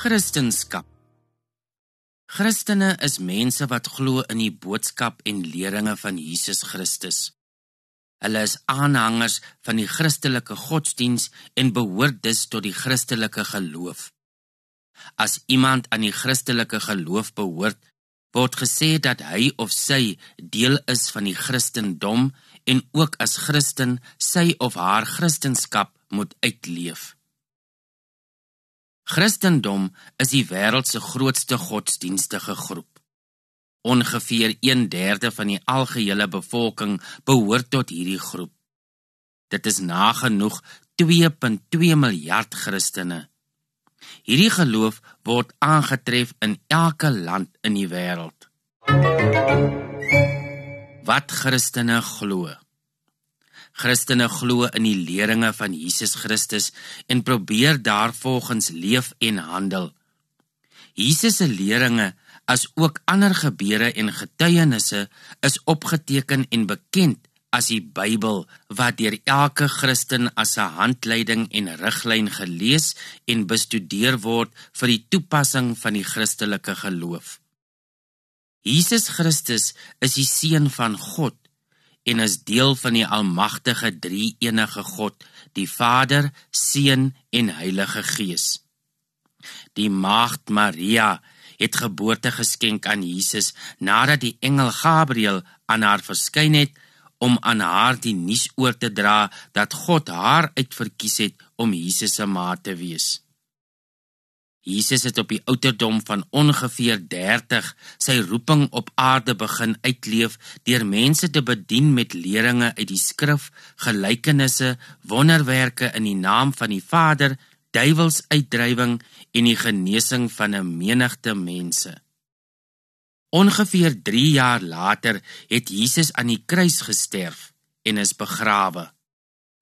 Christendom. Christene is mense wat glo in die boodskap en leringe van Jesus Christus. Hulle is aanhangers van die Christelike godsdiens en behoort dus tot die Christelike geloof. As iemand aan die Christelike geloof behoort, word gesê dat hy of sy deel is van die Christendom en ook as Christen sy of haar Christenskap moet uitleef. Christendom is die wêreld se grootste godsdienstige groep. Ongeveer 1/3 van die algehele bevolking behoort tot hierdie groep. Dit is nagenoeg 2.2 miljard Christene. Hierdie geloof word aangetref in elke land in die wêreld. Wat Christene glo. Christene glo in die leringe van Jesus Christus en probeer daarvolgens leef en handel. Jesus se leringe as ook ander gebeure en getuienisse is opgeteken en bekend as die Bybel wat deur elke Christen as 'n handleiding en riglyn gelees en bestudeer word vir die toepassing van die Christelike geloof. Jesus Christus is die seun van God en is deel van die almagtige drie-enige God, die Vader, Seun en Heilige Gees. Die maagd Maria het geboorte geskenk aan Jesus nadat die engel Gabriël aan haar verskyn het om aan haar die nuus oor te dra dat God haar uitverkies het om Jesus se ma te wees. Jesus het op die ouderdom van ongeveer 30 sy roeping op aarde begin uitleef deur mense te bedien met leringe uit die skrif, gelykenisse, wonderwerke in die naam van die Vader, duiwelsuitdrywing en die genesing van 'n menigte mense. Ongeveer 3 jaar later het Jesus aan die kruis gesterf en is begrawe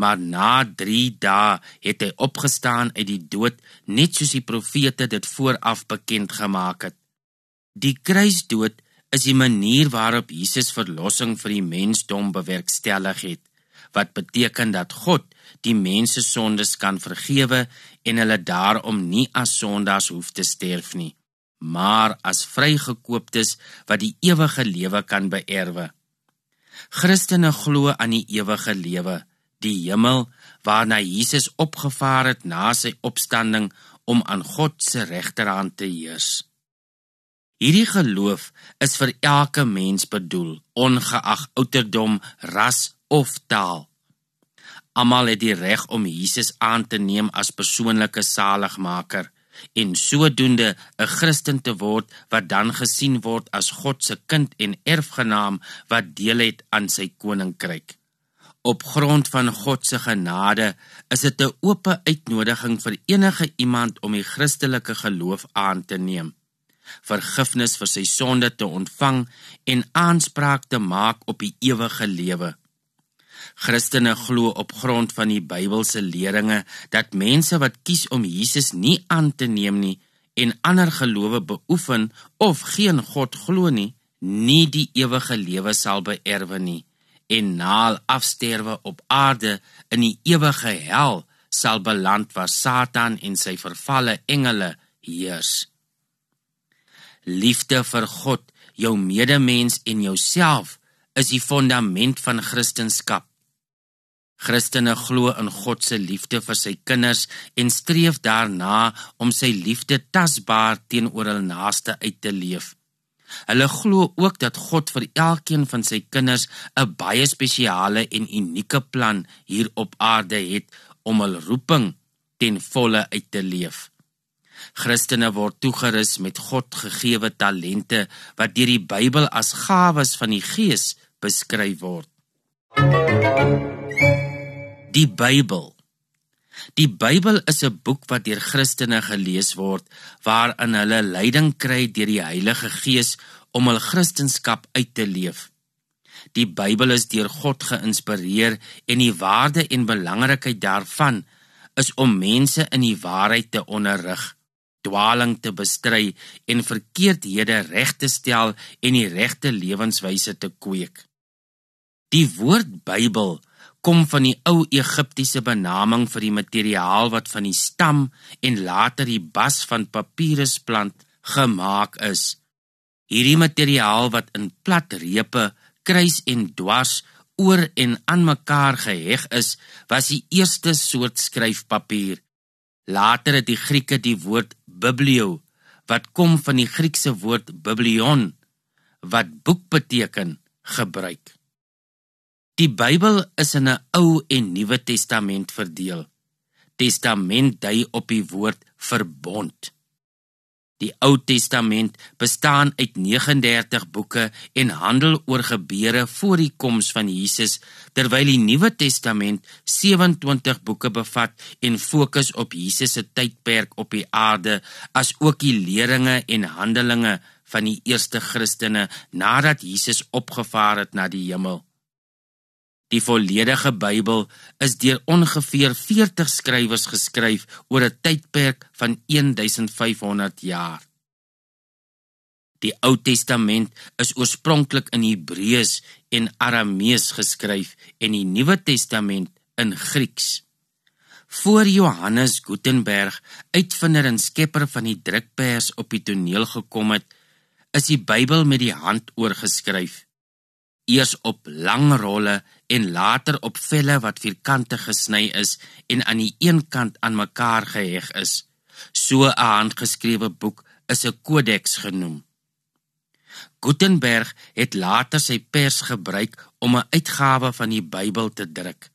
maar na 3 dae het hy opgestaan uit die dood net soos die profete dit vooraf bekend gemaak het. Die kruisdood is die manier waarop Jesus verlossing vir die mensdom bewerkstellig het, wat beteken dat God die mense sondes kan vergewe en hulle daarom nie as sondaars hoef te sterf nie, maar as vrygekooptes wat die ewige lewe kan beerwe. Christene glo aan die ewige lewe die hemel waarna Jesus opgevaar het na sy opstanding om aan God se regterhand te heers. Hierdie geloof is vir elke mens bedoel, ongeag ouderdom, ras of taal. Almal het die reg om Jesus aan te neem as persoonlike saligmaker en sodoende 'n Christen te word wat dan gesien word as God se kind en erfgenaam wat deel het aan sy koninkryk op grond van God se genade is dit 'n oop uitnodiging vir enige iemand om die Christelike geloof aan te neem, vergifnis vir sy sonde te ontvang en aanspraak te maak op die ewige lewe. Christene glo op grond van die Bybelse leringe dat mense wat kies om Jesus nie aan te neem nie en ander gelowe beoefen of geen God glo nie, nie die ewige lewe sal beerwe nie en naal afsterwe op aarde in die ewige hel sal beland waar Satan en sy vervalle engele heers. Liefde vir God, jou medemens en jouself is die fondament van Christendom. Christene glo in God se liefde vir sy kinders en streef daarna om sy liefde tasbaar teenoor hul naaste uit te leef. Hulle glo ook dat God vir elkeen van sy kinders 'n baie spesiale en unieke plan hier op aarde het om hul roeping ten volle uit te leef. Christene word toegerus met God gegeewe talente wat deur die Bybel as gawes van die Gees beskryf word. Die Bybel Die Bybel is 'n boek wat deur Christene gelees word waarin hulle leiding kry deur die Heilige Gees om hul Christendom uit te leef. Die Bybel is deur God geïnspireer en die waarde en belangrikheid daarvan is om mense in die waarheid te onderrig, dwaling te bestry en verkeerdhede reg te stel en die regte lewenswyse te kweek. Die woord Bybel kom van die ou Egiptiese benaming vir die materiaal wat van die stam en later die bas van papirusplant gemaak is. Hierdie materiaal wat in plat repe, kruis en dwars oor en aan mekaar geheg is, was die eerste soort skryfpapier. Later het die Grieke die woord biblio wat kom van die Griekse woord biblion wat boek beteken gebruik. Die Bybel is in 'n Ou en Nuwe Testament verdeel. Testament dui op die woord verbond. Die Ou Testament bestaan uit 39 boeke en handel oor gebeure voor die koms van Jesus, terwyl die Nuwe Testament 27 boeke bevat en fokus op Jesus se tydperk op die aarde, asook die leringe en handelinge van die eerste Christene nadat Jesus opgevaar het na die hemel. Die volledige Bybel is deur ongeveer 40 skrywers geskryf oor 'n tydperk van 1500 jaar. Die Ou Testament is oorspronklik in Hebreëus en Aramees geskryf en die Nuwe Testament in Grieks. Voor Johannes Gutenberg, uitvinder en skepper van die drukpers op die toneel gekom het, is die Bybel met die hand oorgeskryf eers op lang rolle en later op velle wat vierkantig gesny is en aan die een kant aan mekaar geheg is. So 'n handgeskrewe boek is 'n kodeks genoem. Gutenberg het later sy pers gebruik om 'n uitgawe van die Bybel te druk.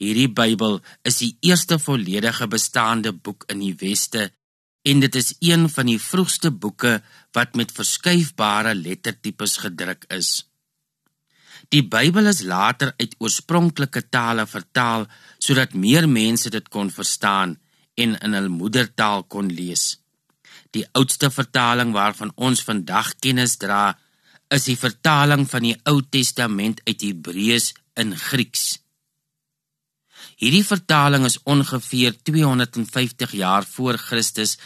Hierdie Bybel is die eerste volledige bestaande boek in die Weste en dit is een van die vroegste boeke wat met verskuifbare lettertipes gedruk is. Die Bybel is later uit oorspronklike tale vertaal sodat meer mense dit kon verstaan en in hul moedertaal kon lees. Die oudste vertaling waarvan ons vandag kennis dra, is die vertaling van die Ou Testament uit Hebreëus in Grieks. Hierdie vertaling is ongeveer 250 jaar voor Christus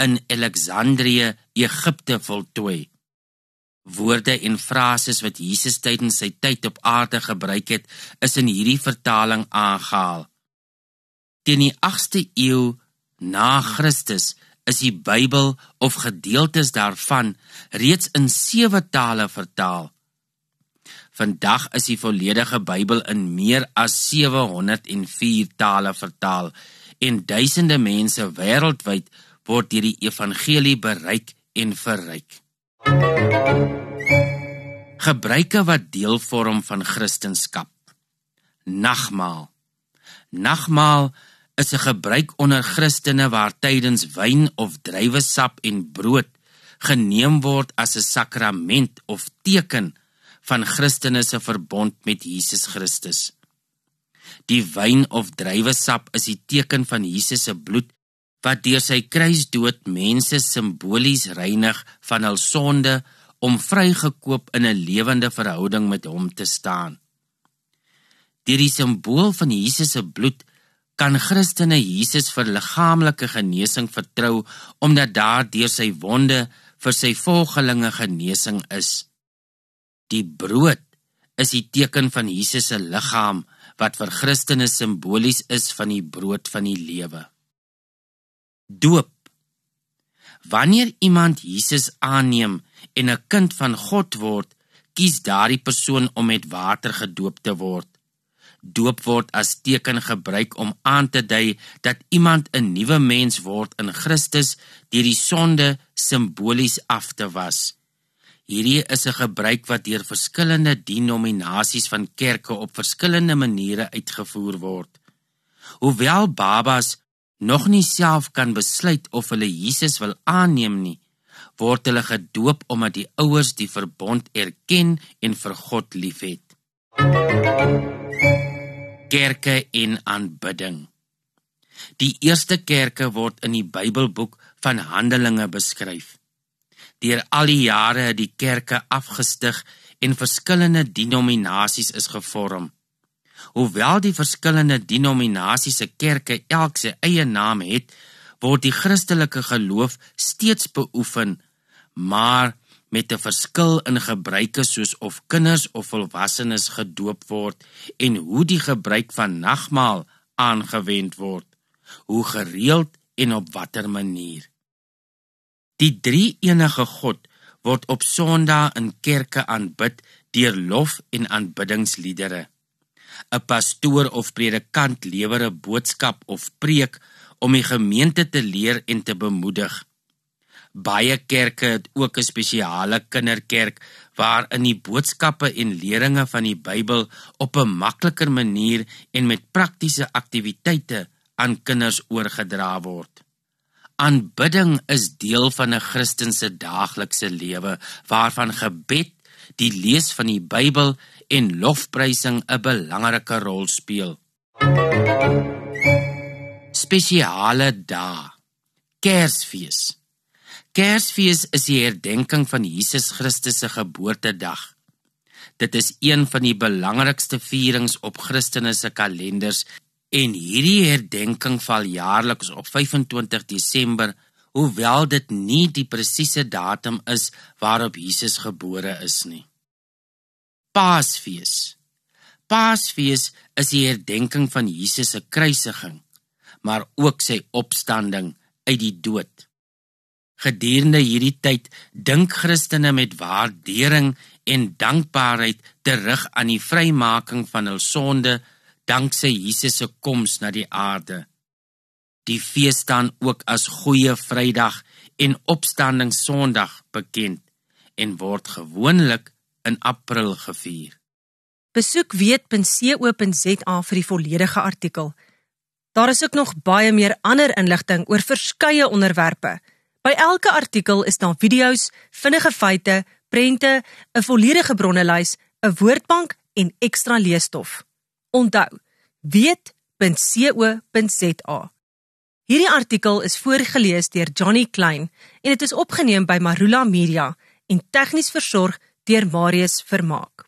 in Alexandrië, Egipte voltooi. Woorde en frases wat Jesus tydens sy tyd op aarde gebruik het, is in hierdie vertaling aangehaal. Teen die 8ste eeu na Christus is die Bybel of gedeeltes daarvan reeds in sewe tale vertaal. Vandag is die volledige Bybel in meer as 704 tale vertaal en duisende mense wêreldwyd word deur die evangelie bereik en verryk. Gebruike wat deel vorm van Christendom. Nagmaal. Nagmaal is 'n gebruik onder Christene waar tydens wyn of druiwesap en brood geneem word as 'n sakrament of teken van Christene se verbond met Jesus Christus. Die wyn of druiwesap is die teken van Jesus se bloed wat deur sy kruisdood mense simbolies reinig van hul sonde om vrygekoop in 'n lewende verhouding met hom te staan. Deur die simbool van Jesus se bloed kan Christene Jesus vir liggaamlike genesing vertrou omdat daar deur sy wonde vir sy volgelinge genesing is. Die brood is die teken van Jesus se liggaam wat vir Christene simbolies is van die brood van die lewe. Doop. Wanneer iemand Jesus aanneem en 'n kind van God word, kies daardie persoon om met water gedoop te word. Doop word as teken gebruik om aan te dui dat iemand 'n nuwe mens word in Christus deur die sonde simbolies af te was. Hierdie is 'n gebruik wat deur verskillende denominasies van kerke op verskillende maniere uitgevoer word. Hoewel babas nog nie self kan besluit of hulle Jesus wil aanneem nie, word hulle gedoop omdat die ouers die verbond erken en vir God liefhet. Kerke en aanbidding. Die eerste kerke word in die Bybelboek van Handelinge beskryf. Deur al die jare het die kerke afgestig en verskillende denominasies is gevorm. Hoewel die verskillende denominasies se kerke elk sy eie naam het, word die Christelike geloof steeds beoefen, maar met 'n verskil in gebruike soos of kinders of volwassenes gedoop word en hoe die gebruik van nagmaal aangewend word, hoe gereeld en op watter manier. Die drie enige God word op Sondae in kerke aanbid deur lof en aanbiddingsliedere. 'n Pastoor of predikant lewer 'n boodskap of preek om die gemeente te leer en te bemoedig. Baie kerke het ook 'n spesiale kinderkerk waarin die boodskappe en leringe van die Bybel op 'n makliker manier en met praktiese aktiwiteite aan kinders oorgedra word. Aanbidding is deel van 'n Christen se daaglikse lewe waarvan gebed, die lees van die Bybel en lofprysing 'n belangrike rol speel. Spesiale dae. Kersfees. Kersfees is die herdenking van Jesus Christus se geboortedag. Dit is een van die belangrikste vierings op Christene se kalenders en hierdie herdenking val jaarliks op 25 Desember, hoewel dit nie die presiese datum is waarop Jesus gebore is nie. Paasfees. Paasfees is die herdenking van Jesus se kruisiging, maar ook sy opstanding uit die dood. Gedurende hierdie tyd dink Christene met waardering en dankbaarheid terug aan die vrymaking van hul sonde danksy Jesus se koms na die aarde. Die fees staan ook as Goeie Vrydag en Opstanding Sondag bekend en word gewoonlik in April gevier. Besoek weet.co.za vir die volledige artikel. Daar is ook nog baie meer ander inligting oor verskeie onderwerpe. By elke artikel is daar video's, vinnige feite, prente, 'n volledige bronnelys, 'n woordbank en ekstra leesstof. Onthou, weet.co.za. Hierdie artikel is voorgeles deur Johnny Klein en dit is opgeneem by Marula Media en tegnies versorg deur Marius Vermaak.